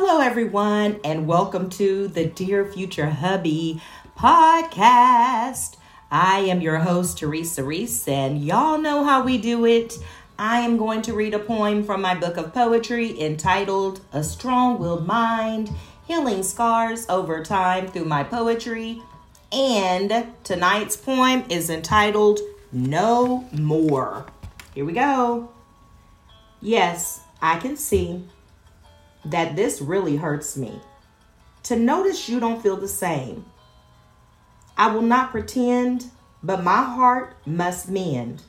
Hello, everyone, and welcome to the Dear Future Hubby podcast. I am your host, Teresa Reese, and y'all know how we do it. I am going to read a poem from my book of poetry entitled A Strong Willed Mind Healing Scars Over Time Through My Poetry. And tonight's poem is entitled No More. Here we go. Yes, I can see that this really hurts me. To notice you don't feel the same. I will not pretend, but my heart must mend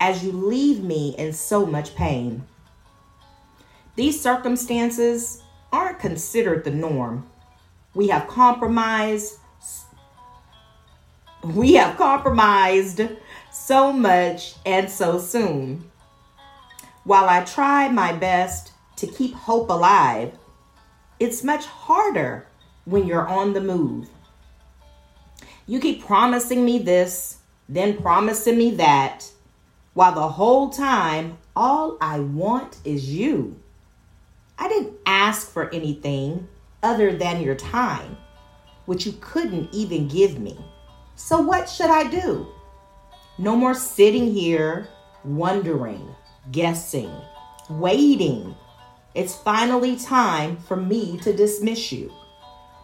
as you leave me in so much pain. These circumstances aren't considered the norm. We have compromised. We have compromised so much and so soon. While I try my best to keep hope alive, it's much harder when you're on the move. You keep promising me this, then promising me that, while the whole time, all I want is you. I didn't ask for anything other than your time, which you couldn't even give me. So, what should I do? No more sitting here wondering, guessing, waiting it's finally time for me to dismiss you.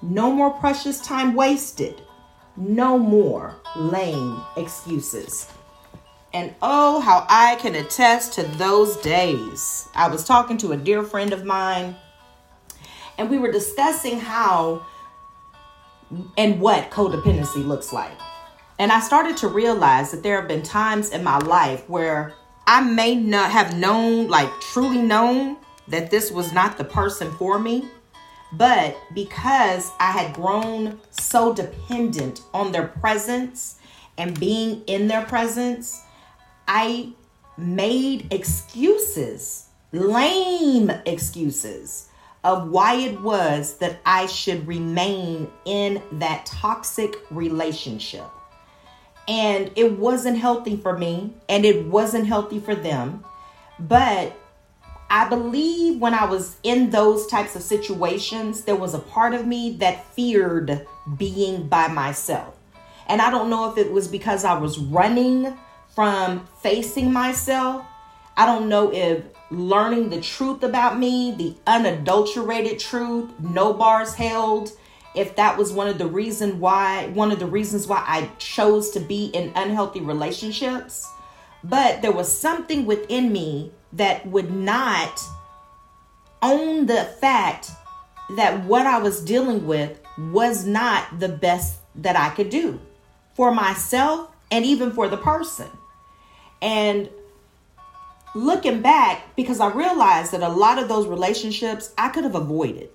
No more precious time wasted. No more lame excuses. And oh, how I can attest to those days. I was talking to a dear friend of mine, and we were discussing how and what codependency looks like. And I started to realize that there have been times in my life where I may not have known, like truly known, that this was not the person for me. But because I had grown so dependent on their presence and being in their presence, I made excuses, lame excuses, of why it was that I should remain in that toxic relationship. And it wasn't healthy for me, and it wasn't healthy for them. But I believe when I was in those types of situations, there was a part of me that feared being by myself. And I don't know if it was because I was running from facing myself. I don't know if learning the truth about me, the unadulterated truth, no bars held, if that was one of the reason why one of the reasons why I chose to be in unhealthy relationships. But there was something within me that would not own the fact that what I was dealing with was not the best that I could do for myself and even for the person. And looking back, because I realized that a lot of those relationships I could have avoided.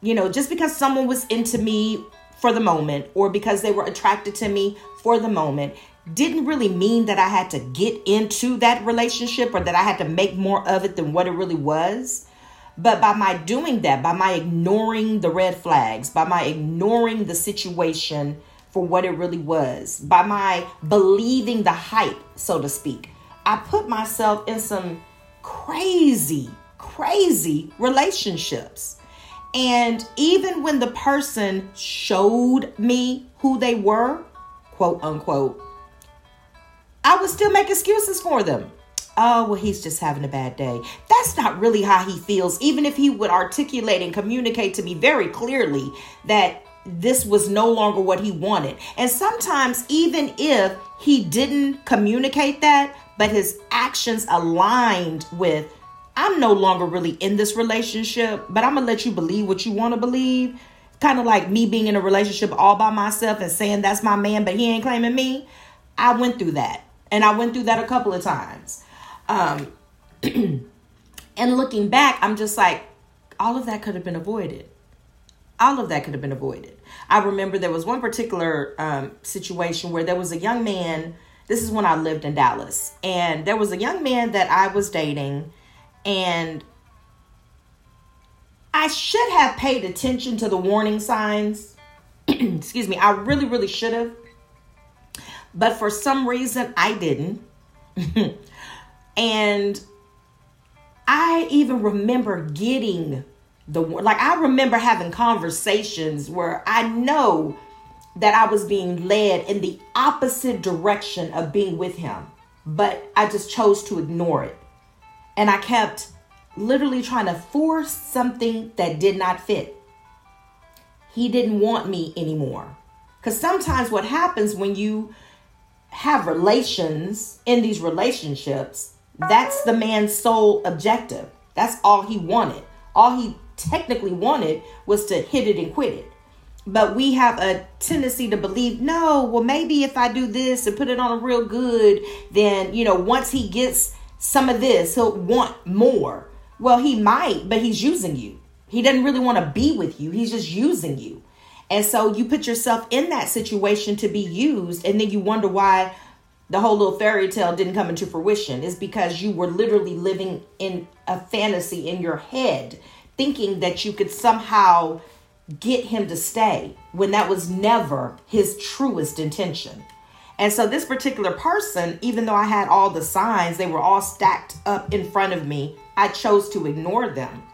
You know, just because someone was into me for the moment or because they were attracted to me for the moment didn't really mean that I had to get into that relationship or that I had to make more of it than what it really was. But by my doing that, by my ignoring the red flags, by my ignoring the situation for what it really was, by my believing the hype, so to speak, I put myself in some crazy, crazy relationships. And even when the person showed me who they were, quote unquote, I would still make excuses for them. Oh, well, he's just having a bad day. That's not really how he feels, even if he would articulate and communicate to me very clearly that this was no longer what he wanted. And sometimes, even if he didn't communicate that, but his actions aligned with, I'm no longer really in this relationship, but I'm gonna let you believe what you wanna believe. Kind of like me being in a relationship all by myself and saying that's my man, but he ain't claiming me. I went through that. And I went through that a couple of times. Um, and looking back, I'm just like, all of that could have been avoided. All of that could have been avoided. I remember there was one particular um, situation where there was a young man. This is when I lived in Dallas. And there was a young man that I was dating. And I should have paid attention to the warning signs. Excuse me. I really, really should have. But for some reason, I didn't. and I even remember getting the like I remember having conversations where I know that I was being led in the opposite direction of being with him, but I just chose to ignore it. And I kept literally trying to force something that did not fit. He didn't want me anymore. Because sometimes what happens when you have relations in these relationships, that's the man's sole objective. That's all he wanted. All he technically wanted was to hit it and quit it. But we have a tendency to believe, no, well, maybe if I do this and put it on a real good, then, you know, once he gets some of this, he'll want more. Well, he might, but he's using you. He doesn't really want to be with you, he's just using you. And so you put yourself in that situation to be used, and then you wonder why the whole little fairy tale didn't come into fruition. Is because you were literally living in a fantasy in your head, thinking that you could somehow get him to stay when that was never his truest intention. And so, this particular person, even though I had all the signs, they were all stacked up in front of me, I chose to ignore them.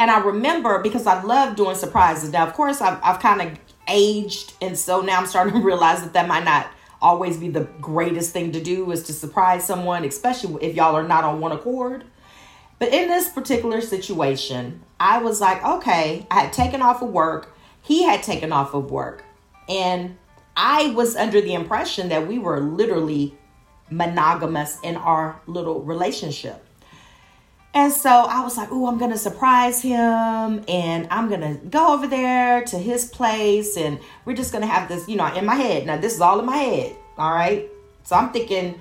And I remember because I love doing surprises. Now, of course, I've, I've kind of aged. And so now I'm starting to realize that that might not always be the greatest thing to do is to surprise someone, especially if y'all are not on one accord. But in this particular situation, I was like, okay, I had taken off of work. He had taken off of work. And I was under the impression that we were literally monogamous in our little relationship. And so I was like, oh, I'm going to surprise him and I'm going to go over there to his place and we're just going to have this, you know, in my head. Now, this is all in my head. All right. So I'm thinking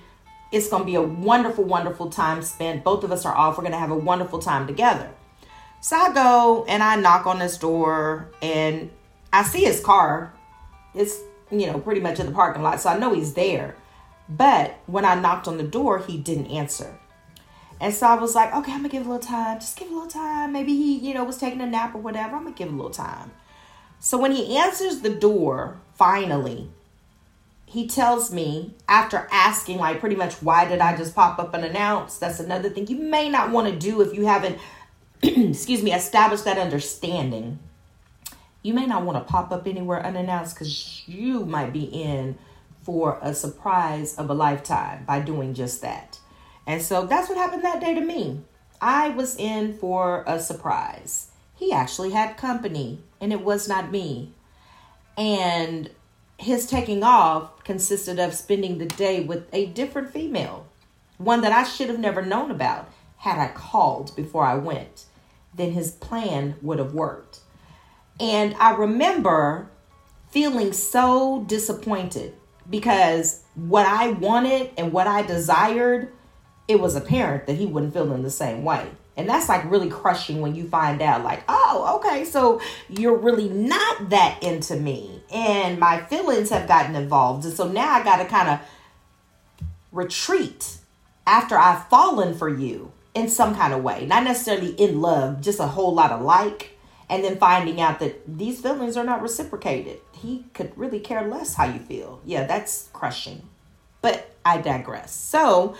it's going to be a wonderful, wonderful time spent. Both of us are off. We're going to have a wonderful time together. So I go and I knock on his door and I see his car. It's, you know, pretty much in the parking lot. So I know he's there. But when I knocked on the door, he didn't answer. And so I was like, okay, I'm gonna give a little time. Just give a little time. Maybe he, you know, was taking a nap or whatever. I'm gonna give a little time. So when he answers the door, finally, he tells me after asking, like, pretty much, why did I just pop up and announce? That's another thing you may not want to do if you haven't, excuse me, established that understanding. You may not want to pop up anywhere unannounced because you might be in for a surprise of a lifetime by doing just that. And so that's what happened that day to me. I was in for a surprise. He actually had company, and it was not me. And his taking off consisted of spending the day with a different female, one that I should have never known about had I called before I went. Then his plan would have worked. And I remember feeling so disappointed because what I wanted and what I desired it was apparent that he wouldn't feel in the same way. And that's like really crushing when you find out, like, oh, okay, so you're really not that into me. And my feelings have gotten involved. And so now I got to kind of retreat after I've fallen for you in some kind of way. Not necessarily in love, just a whole lot of like. And then finding out that these feelings are not reciprocated. He could really care less how you feel. Yeah, that's crushing. But I digress. So,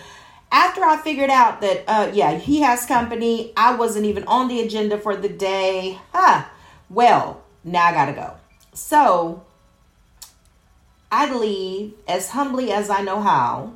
after I figured out that, uh, yeah, he has company, I wasn't even on the agenda for the day. Huh. Well, now I gotta go. So I leave as humbly as I know how.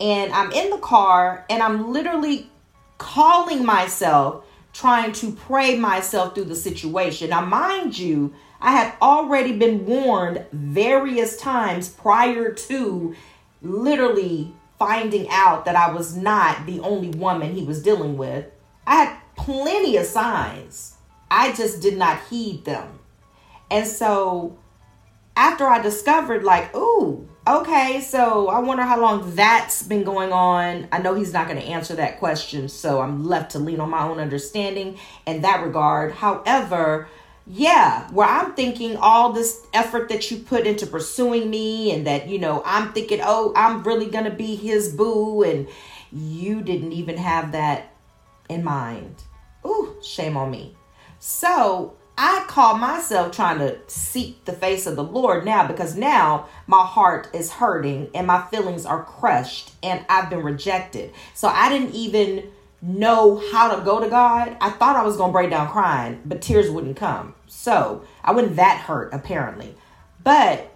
And I'm in the car and I'm literally calling myself, trying to pray myself through the situation. Now, mind you, I had already been warned various times prior to literally finding out that I was not the only woman he was dealing with. I had plenty of signs. I just did not heed them. And so after I discovered, like, ooh, okay, so I wonder how long that's been going on. I know he's not going to answer that question, so I'm left to lean on my own understanding in that regard. However, yeah, where I'm thinking all this effort that you put into pursuing me, and that, you know, I'm thinking, oh, I'm really going to be his boo, and you didn't even have that in mind. Ooh, shame on me. So I call myself trying to seek the face of the Lord now because now my heart is hurting and my feelings are crushed and I've been rejected. So I didn't even know how to go to God, I thought I was going to break down crying, but tears wouldn't come. So I wasn't that hurt, apparently. But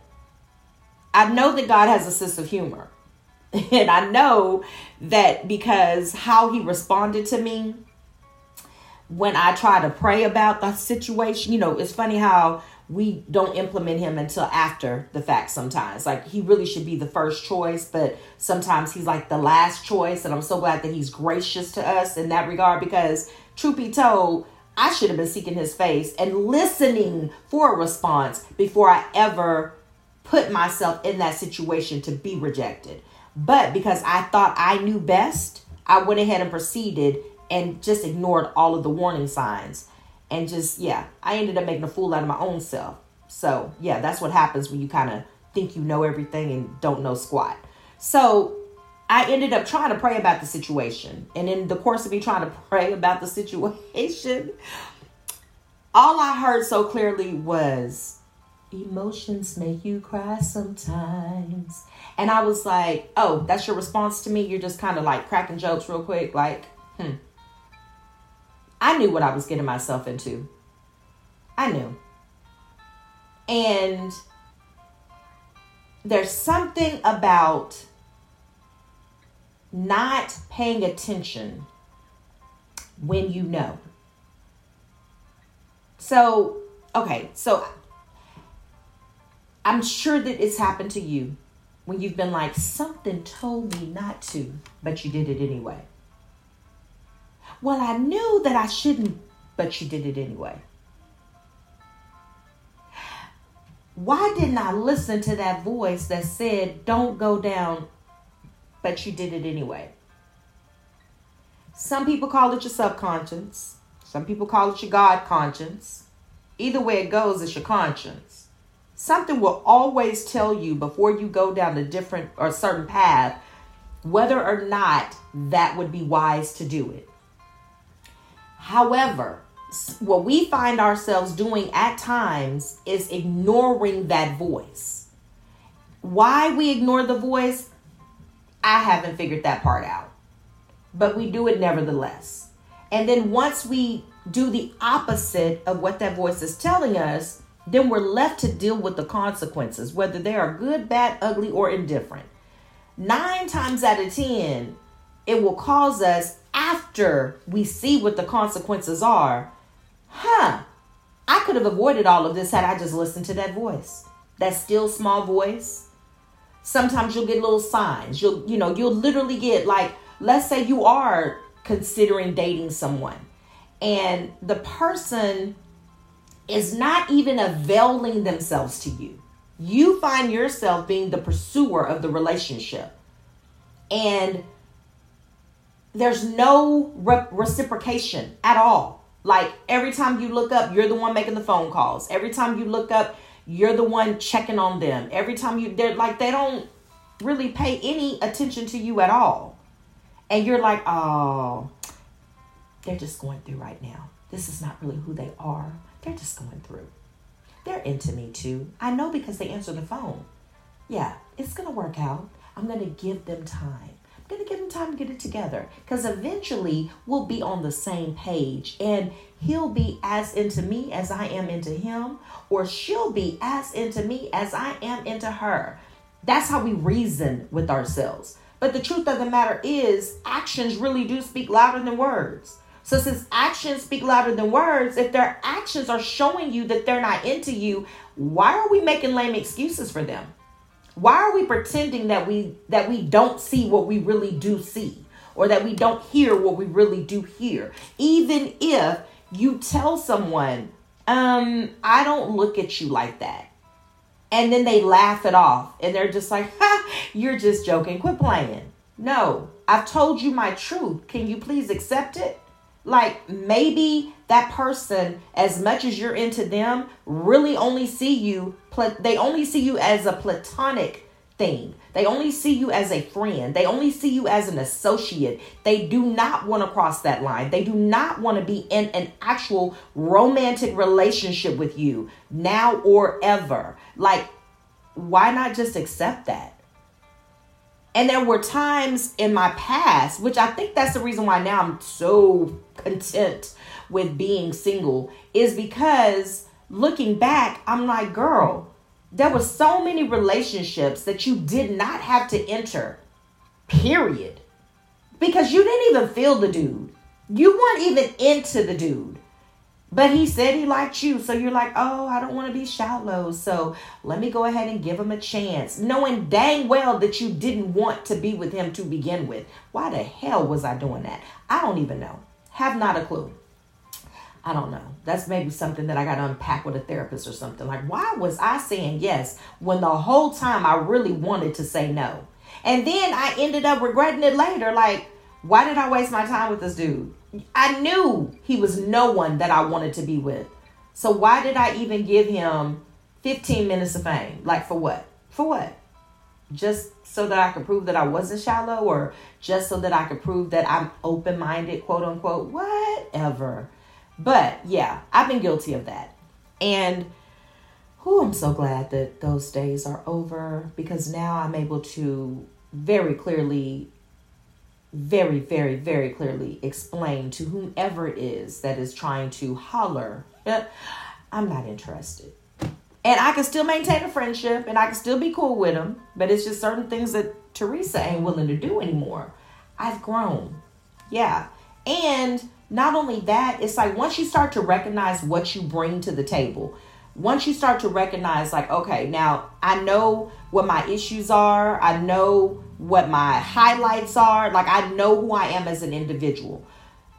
I know that God has a sense of humor. And I know that because how he responded to me when I try to pray about the situation, you know, it's funny how we don't implement him until after the fact sometimes. Like he really should be the first choice, but sometimes he's like the last choice. And I'm so glad that he's gracious to us in that regard because, truth be told, I should have been seeking his face and listening for a response before I ever put myself in that situation to be rejected. But because I thought I knew best, I went ahead and proceeded and just ignored all of the warning signs and just yeah i ended up making a fool out of my own self. So yeah that's what happens when you kind of think you know everything and don't know squat. So i ended up trying to pray about the situation. And in the course of me trying to pray about the situation all i heard so clearly was emotions make you cry sometimes. And i was like oh that's your response to me? You're just kind of like cracking jokes real quick? Like hmm I knew what I was getting myself into. I knew. And there's something about not paying attention when you know. So, okay, so I'm sure that it's happened to you when you've been like, something told me not to, but you did it anyway. Well, I knew that I shouldn't, but you did it anyway. Why didn't I listen to that voice that said, don't go down, but you did it anyway? Some people call it your subconscious. Some people call it your God conscience. Either way it goes, it's your conscience. Something will always tell you before you go down a different or certain path whether or not that would be wise to do it. However, what we find ourselves doing at times is ignoring that voice. Why we ignore the voice, I haven't figured that part out. But we do it nevertheless. And then once we do the opposite of what that voice is telling us, then we're left to deal with the consequences, whether they are good, bad, ugly, or indifferent. Nine times out of 10, it will cause us after we see what the consequences are, huh, I could have avoided all of this had I just listened to that voice, that still small voice. Sometimes you'll get little signs. You'll, you know, you'll literally get like, let's say you are considering dating someone and the person is not even availing themselves to you. You find yourself being the pursuer of the relationship. And there's no re- reciprocation at all. Like every time you look up, you're the one making the phone calls. Every time you look up, you're the one checking on them. Every time you they're like they don't really pay any attention to you at all. And you're like, "Oh, they're just going through right now. This is not really who they are. They're just going through. They're into me too. I know because they answer the phone. Yeah, it's going to work out. I'm going to give them time going to give him time to get it together because eventually we'll be on the same page and he'll be as into me as I am into him, or she'll be as into me as I am into her. That's how we reason with ourselves. But the truth of the matter is, actions really do speak louder than words. So, since actions speak louder than words, if their actions are showing you that they're not into you, why are we making lame excuses for them? Why are we pretending that we that we don't see what we really do see or that we don't hear what we really do hear? Even if you tell someone, um, I don't look at you like that. And then they laugh it off and they're just like, ha, you're just joking. Quit playing. No, I've told you my truth. Can you please accept it? Like maybe that person, as much as you're into them, really only see you, they only see you as a platonic thing. They only see you as a friend. They only see you as an associate. They do not want to cross that line. They do not want to be in an actual romantic relationship with you now or ever. Like, why not just accept that? And there were times in my past, which I think that's the reason why now I'm so content with being single, is because looking back, I'm like, girl, there were so many relationships that you did not have to enter, period. Because you didn't even feel the dude. You weren't even into the dude. But he said he liked you. So you're like, oh, I don't want to be shallow. So let me go ahead and give him a chance. Knowing dang well that you didn't want to be with him to begin with. Why the hell was I doing that? I don't even know. Have not a clue. I don't know. That's maybe something that I got to unpack with a therapist or something. Like, why was I saying yes when the whole time I really wanted to say no? And then I ended up regretting it later. Like, why did I waste my time with this dude? I knew he was no one that I wanted to be with. So why did I even give him 15 minutes of fame? Like for what? For what? Just so that I could prove that I wasn't shallow or just so that I could prove that I'm open minded, quote unquote, whatever. But yeah, I've been guilty of that. And who I'm so glad that those days are over because now I'm able to very clearly very, very, very clearly explain to whomever it is that is trying to holler, I'm not interested. And I can still maintain a friendship and I can still be cool with them, but it's just certain things that Teresa ain't willing to do anymore. I've grown. Yeah. And not only that, it's like once you start to recognize what you bring to the table, once you start to recognize, like, okay, now I know what my issues are, I know what my highlights are. Like I know who I am as an individual.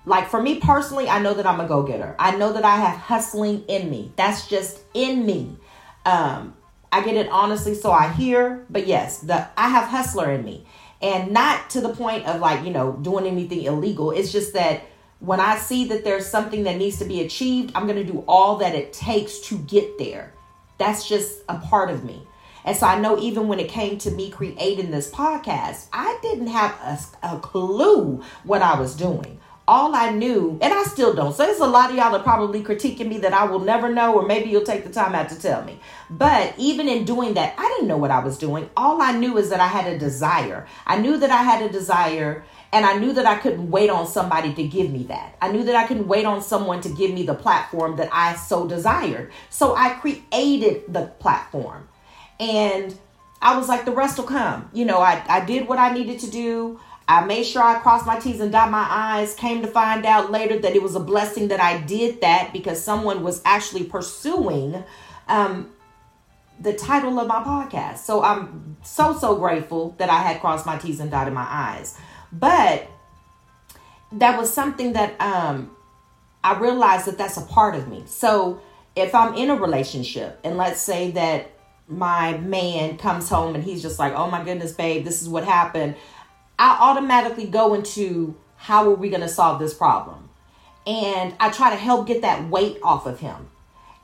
Like for me personally, I know that I'm a go-getter. I know that I have hustling in me. That's just in me. Um, I get it honestly, so I hear, but yes, the I have hustler in me. And not to the point of like, you know, doing anything illegal. It's just that when I see that there's something that needs to be achieved, I'm going to do all that it takes to get there. That's just a part of me. And so I know even when it came to me creating this podcast, I didn't have a, a clue what I was doing. All I knew, and I still don't. So there's a lot of y'all that probably critiquing me that I will never know, or maybe you'll take the time out to tell me. But even in doing that, I didn't know what I was doing. All I knew is that I had a desire. I knew that I had a desire and I knew that I couldn't wait on somebody to give me that. I knew that I couldn't wait on someone to give me the platform that I so desired. So I created the platform. And I was like, the rest will come. You know, I, I did what I needed to do. I made sure I crossed my T's and dot my I's. Came to find out later that it was a blessing that I did that because someone was actually pursuing um, the title of my podcast. So I'm so, so grateful that I had crossed my T's and dotted my I's. But that was something that um, I realized that that's a part of me. So if I'm in a relationship and let's say that my man comes home and he's just like, oh my goodness, babe, this is what happened, I automatically go into how are we going to solve this problem? And I try to help get that weight off of him.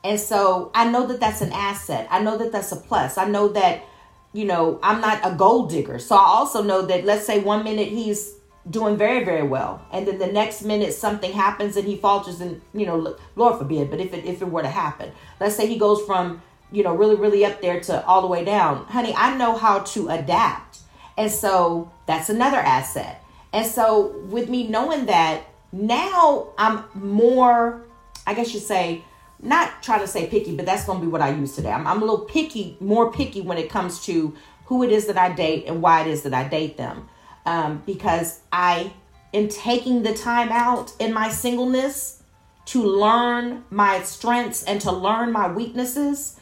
And so I know that that's an asset. I know that that's a plus. I know that, you know, I'm not a gold digger. So I also know that, let's say one minute he's doing very, very well. And then the next minute something happens and he falters and, you know, Lord forbid, but if it, if it were to happen, let's say he goes from you know, really, really up there to all the way down. Honey, I know how to adapt. And so that's another asset. And so with me knowing that, now I'm more, I guess you say, not trying to say picky, but that's going to be what I use today. I'm, I'm a little picky, more picky when it comes to who it is that I date and why it is that I date them. Um, because I am taking the time out in my singleness to learn my strengths and to learn my weaknesses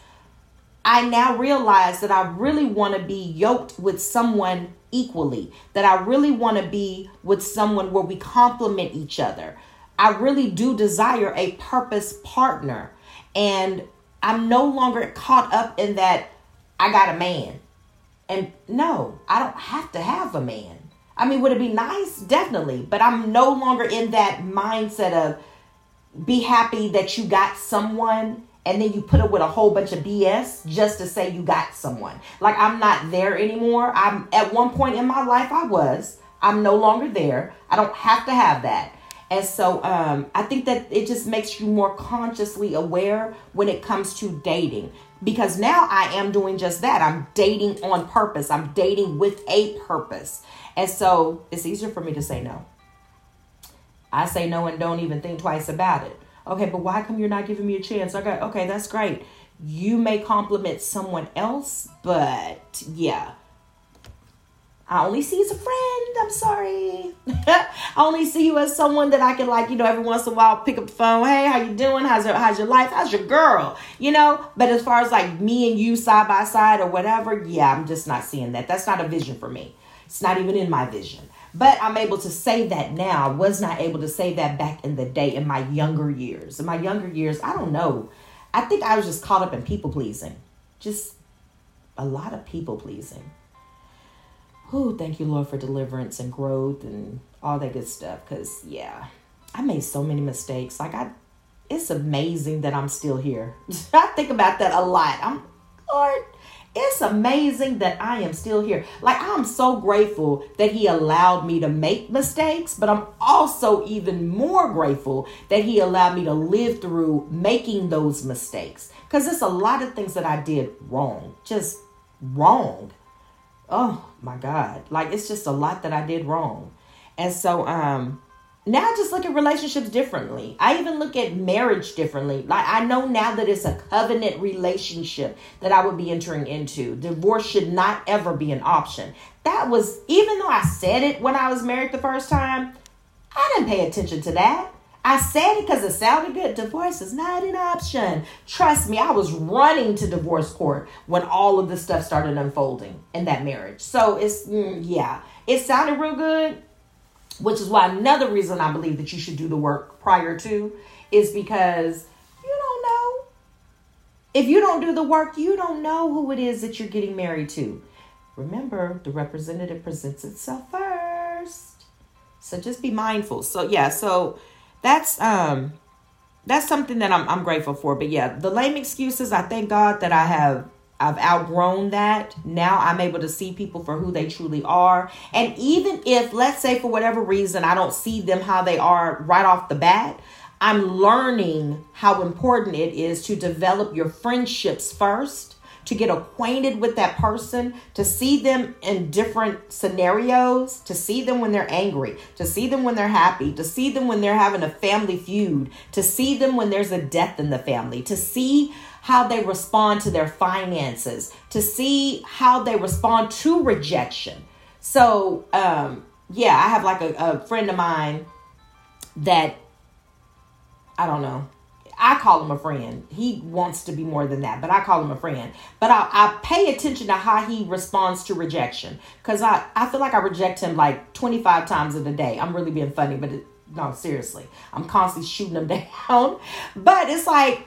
I now realize that I really want to be yoked with someone equally, that I really want to be with someone where we complement each other. I really do desire a purpose partner. And I'm no longer caught up in that I got a man. And no, I don't have to have a man. I mean, would it be nice? Definitely. But I'm no longer in that mindset of be happy that you got someone and then you put up with a whole bunch of BS just to say you got someone. Like I'm not there anymore. I'm at one point in my life I was. I'm no longer there. I don't have to have that. And so um, I think that it just makes you more consciously aware when it comes to dating. Because now I am doing just that. I'm dating on purpose, I'm dating with a purpose. And so it's easier for me to say no. I say no and don't even think twice about it. Okay, but why come you're not giving me a chance? Okay, okay, that's great. You may complement someone else, but yeah, I only see you as a friend. I'm sorry. I only see you as someone that I can like, you know, every once in a while pick up the phone. Hey, how you doing? How's your how's your life? How's your girl? You know, but as far as like me and you side by side or whatever, yeah, I'm just not seeing that. That's not a vision for me. It's not even in my vision. But I'm able to say that now. I was not able to say that back in the day in my younger years. In my younger years, I don't know. I think I was just caught up in people pleasing. Just a lot of people pleasing. Oh, thank you, Lord, for deliverance and growth and all that good stuff. Because, yeah, I made so many mistakes. Like, I, it's amazing that I'm still here. I think about that a lot. I'm, Lord, it's amazing that I am still here. Like, I'm so grateful that He allowed me to make mistakes, but I'm also even more grateful that He allowed me to live through making those mistakes. Because it's a lot of things that I did wrong, just wrong oh my God. Like it's just a lot that I did wrong. And so um now I just look at relationships differently. I even look at marriage differently. Like I know now that it's a covenant relationship that I would be entering into. Divorce should not ever be an option. That was even though I said it when I was married the first time, I didn't pay attention to that. I said it because it sounded good. Divorce is not an option. Trust me, I was running to divorce court when all of this stuff started unfolding in that marriage. So it's, mm, yeah, it sounded real good, which is why another reason I believe that you should do the work prior to is because you don't know. If you don't do the work, you don't know who it is that you're getting married to. Remember, the representative presents itself first. So just be mindful. So, yeah, so that's um that's something that I'm I'm grateful for. But yeah, the lame excuses, I thank God that I have I've outgrown that. Now I'm able to see people for who they truly are. And even if let's say for whatever reason I don't see them how they are right off the bat, I'm learning how important it is to develop your friendships first to get acquainted with that person, to see them in different scenarios, to see them when they're angry, to see them when they're happy, to see them when they're having a family feud, to see them when there's a death in the family, to see how they respond to their finances, to see how they respond to rejection. So, um, yeah, I have like a, a friend of mine that I don't know. I call him a friend. He wants to be more than that, but I call him a friend. But I, I pay attention to how he responds to rejection because I, I feel like I reject him like 25 times in a day. I'm really being funny, but it, no, seriously. I'm constantly shooting him down. But it's like,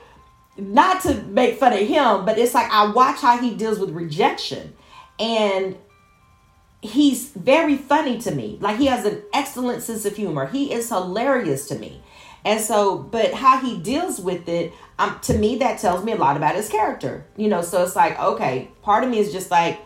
not to make fun of him, but it's like I watch how he deals with rejection. And he's very funny to me. Like he has an excellent sense of humor. He is hilarious to me. And so, but how he deals with it, um, to me, that tells me a lot about his character. You know, so it's like, okay, part of me is just like,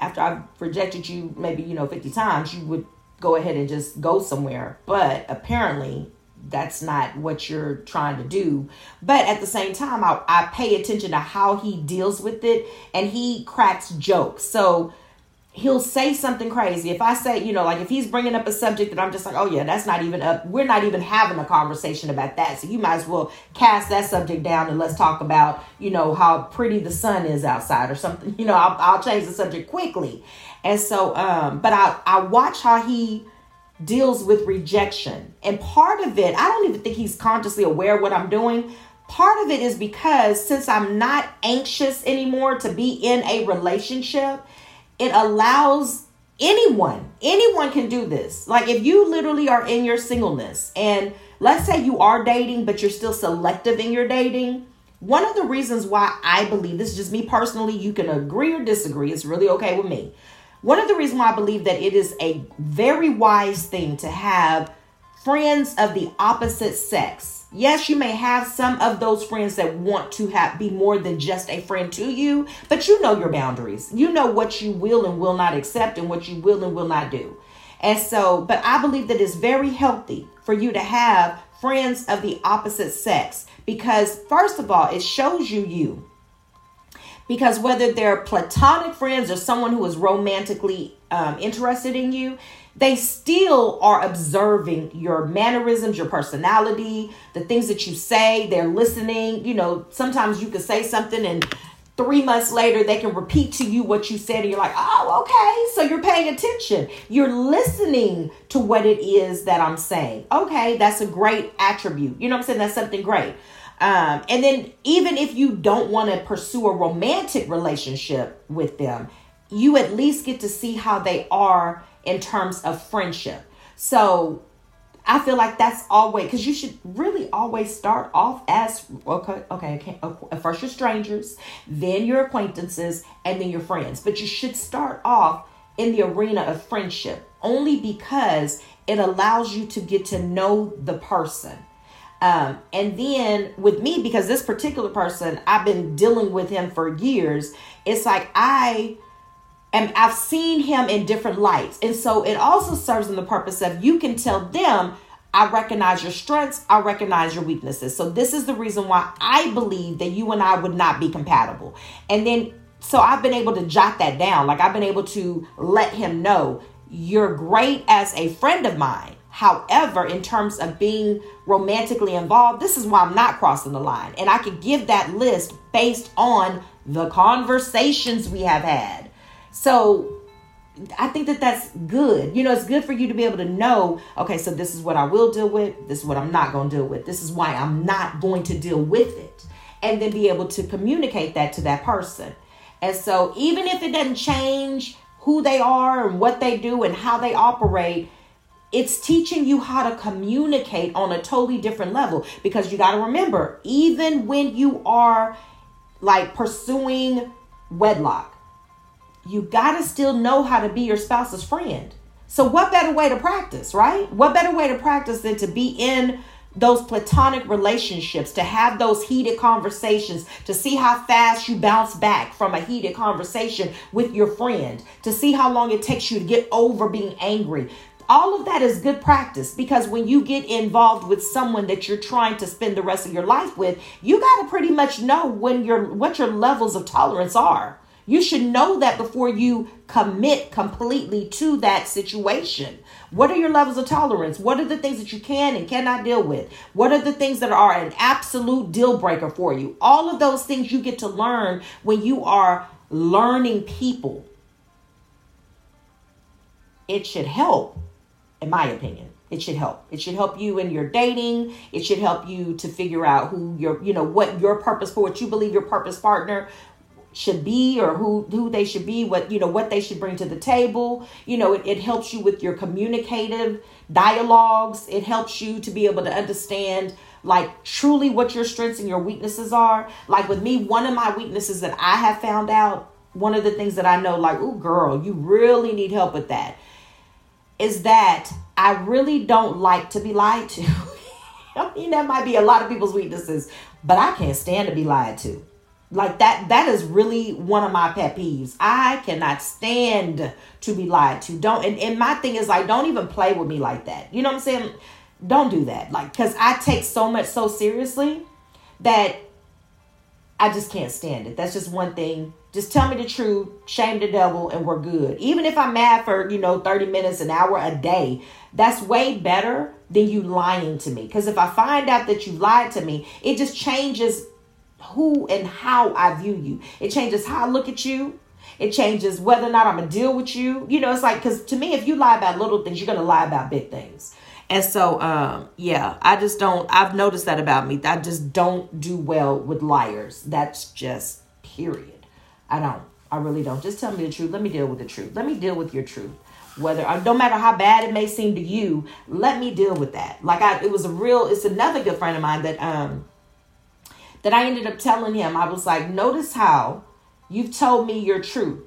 after I've rejected you maybe, you know, 50 times, you would go ahead and just go somewhere. But apparently, that's not what you're trying to do. But at the same time, I, I pay attention to how he deals with it and he cracks jokes. So, he'll say something crazy. If I say, you know, like if he's bringing up a subject that I'm just like, oh yeah, that's not even up. We're not even having a conversation about that. So you might as well cast that subject down and let's talk about, you know, how pretty the sun is outside or something. You know, I'll, I'll change the subject quickly. And so, um, but I, I watch how he deals with rejection. And part of it, I don't even think he's consciously aware of what I'm doing. Part of it is because since I'm not anxious anymore to be in a relationship, it allows anyone, anyone can do this. Like if you literally are in your singleness and let's say you are dating, but you're still selective in your dating. One of the reasons why I believe this is just me personally, you can agree or disagree. It's really okay with me. One of the reasons why I believe that it is a very wise thing to have friends of the opposite sex Yes, you may have some of those friends that want to have be more than just a friend to you, but you know your boundaries. You know what you will and will not accept and what you will and will not do. And so, but I believe that it's very healthy for you to have friends of the opposite sex because, first of all, it shows you you. Because whether they're platonic friends or someone who is romantically um, interested in you, they still are observing your mannerisms, your personality, the things that you say. They're listening. You know, sometimes you can say something and three months later they can repeat to you what you said and you're like oh okay. So you're paying attention. You're listening to what it is that i'm saying. Okay that's a great attribute. You know what i'm saying? That's something great um, and then even if you don't want to pursue a romantic relationship with them you at least get to see how they are in terms of friendship so I feel like that's always because you should really always start off as okay, okay, okay. First, your strangers, then your acquaintances, and then your friends. But you should start off in the arena of friendship only because it allows you to get to know the person. Um, and then with me, because this particular person, I've been dealing with him for years, it's like I am, I've seen him in different lights. And so it also serves in the purpose of you can tell them, I recognize your strengths, I recognize your weaknesses. So this is the reason why I believe that you and I would not be compatible. And then so I've been able to jot that down. Like I've been able to let him know you're great as a friend of mine. However, in terms of being romantically involved, this is why I'm not crossing the line. And I could give that list based on the conversations we have had. So I think that that's good. You know, it's good for you to be able to know, okay, so this is what I will deal with, this is what I'm not going to deal with, this is why I'm not going to deal with it. And then be able to communicate that to that person. And so, even if it doesn't change who they are and what they do and how they operate, it's teaching you how to communicate on a totally different level because you got to remember, even when you are like pursuing wedlock, you got to still know how to be your spouse's friend. So, what better way to practice, right? What better way to practice than to be in those platonic relationships, to have those heated conversations, to see how fast you bounce back from a heated conversation with your friend, to see how long it takes you to get over being angry. All of that is good practice because when you get involved with someone that you're trying to spend the rest of your life with, you got to pretty much know when your what your levels of tolerance are. You should know that before you commit completely to that situation. What are your levels of tolerance? What are the things that you can and cannot deal with? What are the things that are an absolute deal breaker for you? All of those things you get to learn when you are learning people. It should help, in my opinion. It should help. It should help you in your dating. It should help you to figure out who your, you know, what your purpose for, what you believe your purpose partner should be or who who they should be what you know what they should bring to the table you know it, it helps you with your communicative dialogues it helps you to be able to understand like truly what your strengths and your weaknesses are like with me one of my weaknesses that i have found out one of the things that i know like oh girl you really need help with that is that i really don't like to be lied to i mean that might be a lot of people's weaknesses but i can't stand to be lied to like that that is really one of my pet peeves. I cannot stand to be lied to. Don't and, and my thing is like don't even play with me like that. You know what I'm saying? Don't do that. Like cuz I take so much so seriously that I just can't stand it. That's just one thing. Just tell me the truth, shame the devil, and we're good. Even if I'm mad for, you know, 30 minutes, an hour a day, that's way better than you lying to me. Because if I find out that you lied to me, it just changes who and how I view you. It changes how I look at you. It changes whether or not I'm gonna deal with you. You know, it's like because to me, if you lie about little things, you're gonna lie about big things. And so, um, yeah, I just don't. I've noticed that about me. I just don't do well with liars. That's just period. I don't. I really don't. Just tell me the truth. Let me deal with the truth. Let me deal with your truth. Whether uh, no matter how bad it may seem to you, let me deal with that. Like I, it was a real. It's another good friend of mine that um that I ended up telling him, I was like, notice how you've told me your truth.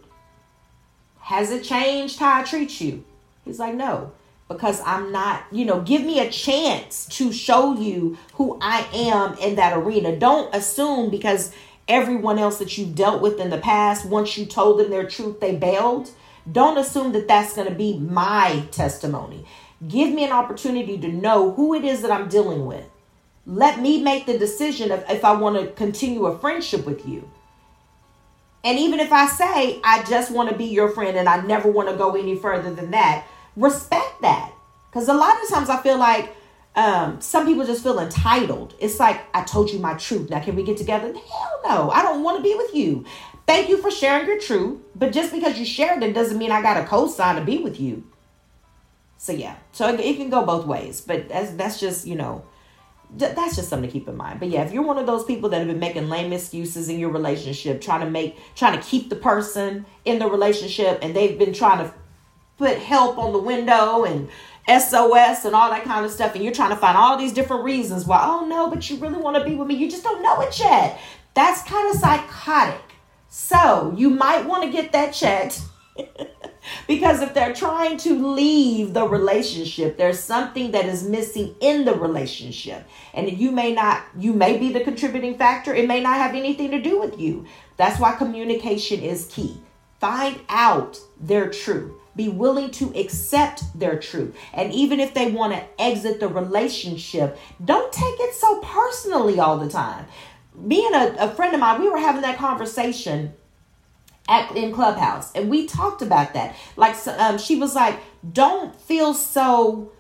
Has it changed how I treat you? He's like, no, because I'm not, you know, give me a chance to show you who I am in that arena. Don't assume because everyone else that you've dealt with in the past, once you told them their truth, they bailed. Don't assume that that's going to be my testimony Give me an opportunity to know who it is that I'm dealing with. Let me make the decision of if I want to continue a friendship with you. And even if I say, I just want to be your friend and I never want to go any further than that, respect that. Because a lot of times I feel like um, some people just feel entitled. It's like, I told you my truth. Now, can we get together? Hell no. I don't want to be with you. Thank you for sharing your truth. But just because you shared it doesn't mean I got a co sign to be with you. So, yeah. So it, it can go both ways. But that's, that's just, you know, that's just something to keep in mind. But yeah, if you're one of those people that have been making lame excuses in your relationship, trying to make, trying to keep the person in the relationship, and they've been trying to put help on the window and SOS and all that kind of stuff, and you're trying to find all these different reasons why, oh no, but you really want to be with me, you just don't know it yet. That's kind of psychotic. So you might want to get that checked. because if they're trying to leave the relationship, there's something that is missing in the relationship. And you may not, you may be the contributing factor. It may not have anything to do with you. That's why communication is key. Find out their truth. Be willing to accept their truth. And even if they want to exit the relationship, don't take it so personally all the time. Being a, a friend of mine, we were having that conversation at in clubhouse and we talked about that like um, she was like don't feel so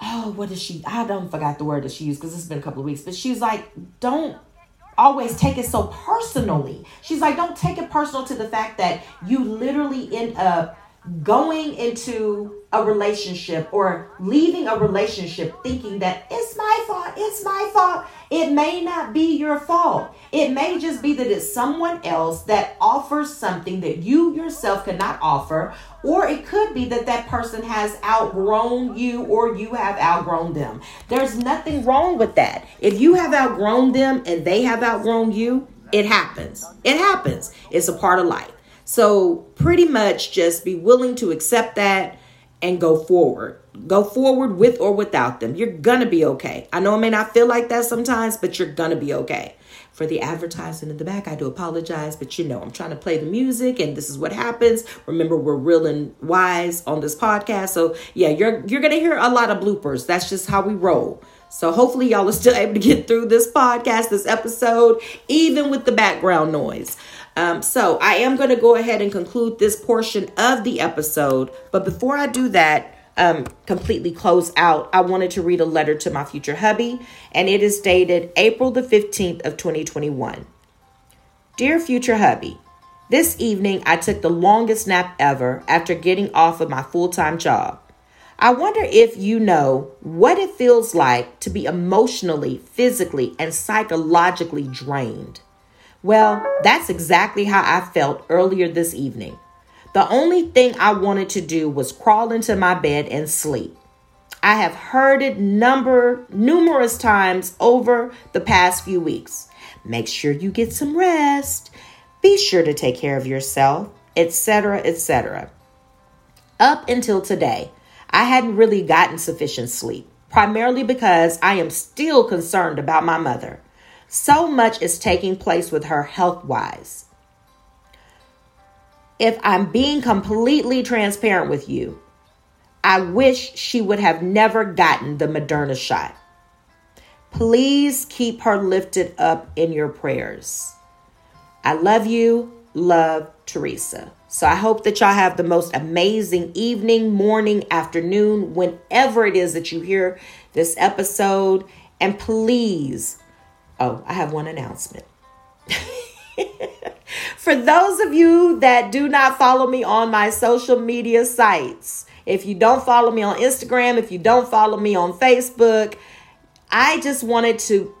oh what is she i don't forgot the word that she used because it's been a couple of weeks but she's like don't always take it so personally she's like don't take it personal to the fact that you literally end up going into a relationship or leaving a relationship thinking that it's my fault, it's my fault. It may not be your fault. It may just be that it's someone else that offers something that you yourself cannot offer, or it could be that that person has outgrown you or you have outgrown them. There's nothing wrong with that. If you have outgrown them and they have outgrown you, it happens. It happens. It's a part of life. So, pretty much just be willing to accept that and go forward. Go forward with or without them. You're gonna be okay. I know it may not feel like that sometimes, but you're gonna be okay. For the advertising in the back, I do apologize, but you know, I'm trying to play the music and this is what happens. Remember, we're real and wise on this podcast. So yeah, you're you're gonna hear a lot of bloopers. That's just how we roll. So hopefully y'all are still able to get through this podcast, this episode, even with the background noise. Um, so I am going to go ahead and conclude this portion of the episode. But before I do that, um, completely close out, I wanted to read a letter to my future hubby, and it is dated April the 15th of 2021. Dear future hubby, this evening I took the longest nap ever after getting off of my full time job. I wonder if you know what it feels like to be emotionally, physically, and psychologically drained. Well, that's exactly how I felt earlier this evening. The only thing I wanted to do was crawl into my bed and sleep. I have heard it number numerous times over the past few weeks. Make sure you get some rest. Be sure to take care of yourself, etc., etc. Up until today, I hadn't really gotten sufficient sleep, primarily because I am still concerned about my mother. So much is taking place with her health wise. If I'm being completely transparent with you, I wish she would have never gotten the Moderna shot. Please keep her lifted up in your prayers. I love you. Love, Teresa. So I hope that y'all have the most amazing evening, morning, afternoon, whenever it is that you hear this episode. And please Oh, I have one announcement. For those of you that do not follow me on my social media sites, if you don't follow me on Instagram, if you don't follow me on Facebook, I just wanted to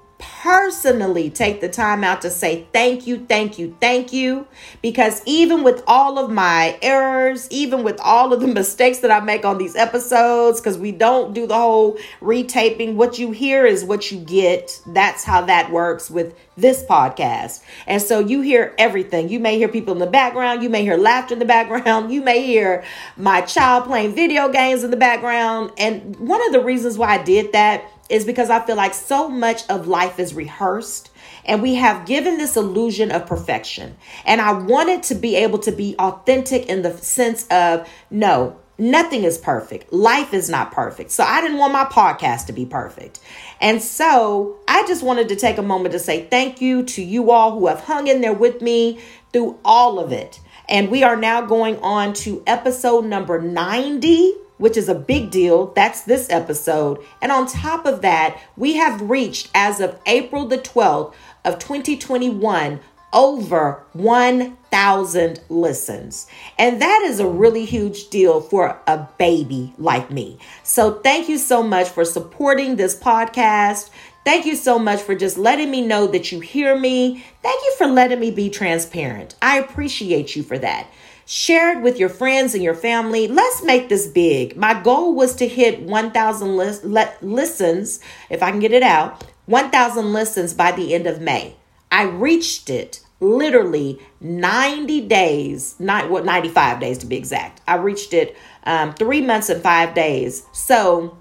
personally take the time out to say thank you, thank you, thank you. Because even with all of my errors, even with all of the mistakes that I make on these episodes, because we don't do the whole retaping, what you hear is what you get. That's how that works with this podcast. And so you hear everything. You may hear people in the background, you may hear laughter in the background, you may hear my child playing video games in the background. And one of the reasons why I did that is because I feel like so much of life is rehearsed and we have given this illusion of perfection. And I wanted to be able to be authentic in the sense of no, nothing is perfect. Life is not perfect. So I didn't want my podcast to be perfect. And so I just wanted to take a moment to say thank you to you all who have hung in there with me through all of it. And we are now going on to episode number 90, which is a big deal. That's this episode. And on top of that, we have reached, as of April the 12th of 2021, over 1,000 listens. And that is a really huge deal for a baby like me. So thank you so much for supporting this podcast. Thank you so much for just letting me know that you hear me. Thank you for letting me be transparent. I appreciate you for that. Share it with your friends and your family. Let's make this big. My goal was to hit 1,000 lis- le- listens, if I can get it out, 1,000 listens by the end of May. I reached it literally 90 days, not what 95 days to be exact. I reached it um, three months and five days. So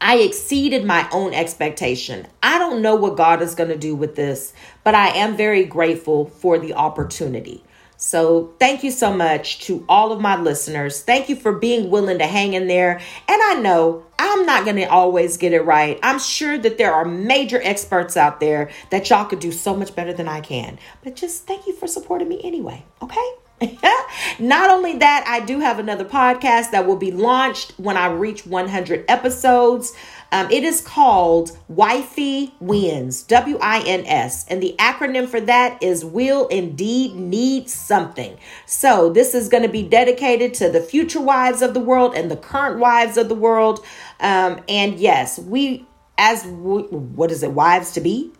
I exceeded my own expectation. I don't know what God is going to do with this, but I am very grateful for the opportunity. So, thank you so much to all of my listeners. Thank you for being willing to hang in there. And I know I'm not going to always get it right. I'm sure that there are major experts out there that y'all could do so much better than I can. But just thank you for supporting me anyway. Okay? Not only that, I do have another podcast that will be launched when I reach 100 episodes. Um, it is called Wifey Wins, W I N S. And the acronym for that is Will Indeed Need Something. So, this is going to be dedicated to the future wives of the world and the current wives of the world. Um, and yes, we, as what is it, wives to be,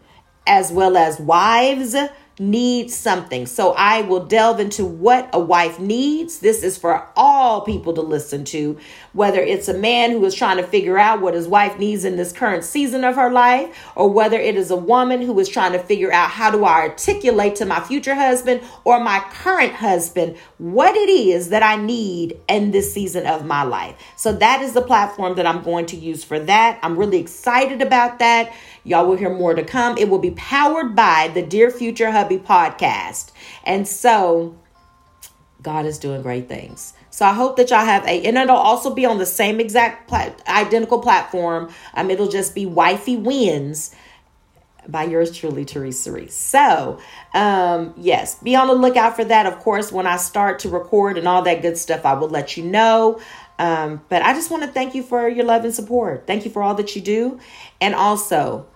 as well as wives needs something. So I will delve into what a wife needs. This is for all people to listen to, whether it's a man who is trying to figure out what his wife needs in this current season of her life, or whether it is a woman who is trying to figure out how do I articulate to my future husband or my current husband what it is that I need in this season of my life. So that is the platform that I'm going to use for that. I'm really excited about that. Y'all will hear more to come. It will be powered by the Dear Future Hubby podcast. And so God is doing great things. So I hope that y'all have a, and it'll also be on the same exact plat, identical platform. Um, it'll just be Wifey Wins by yours truly, Teresa Reese. So, um, yes, be on the lookout for that. Of course, when I start to record and all that good stuff, I will let you know. Um, but I just want to thank you for your love and support. Thank you for all that you do. And also,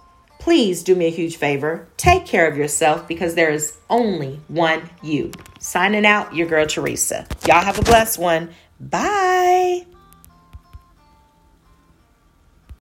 please do me a huge favor. Take care of yourself because there is only one you. Signing out, your girl Teresa. Y'all have a blessed one. Bye.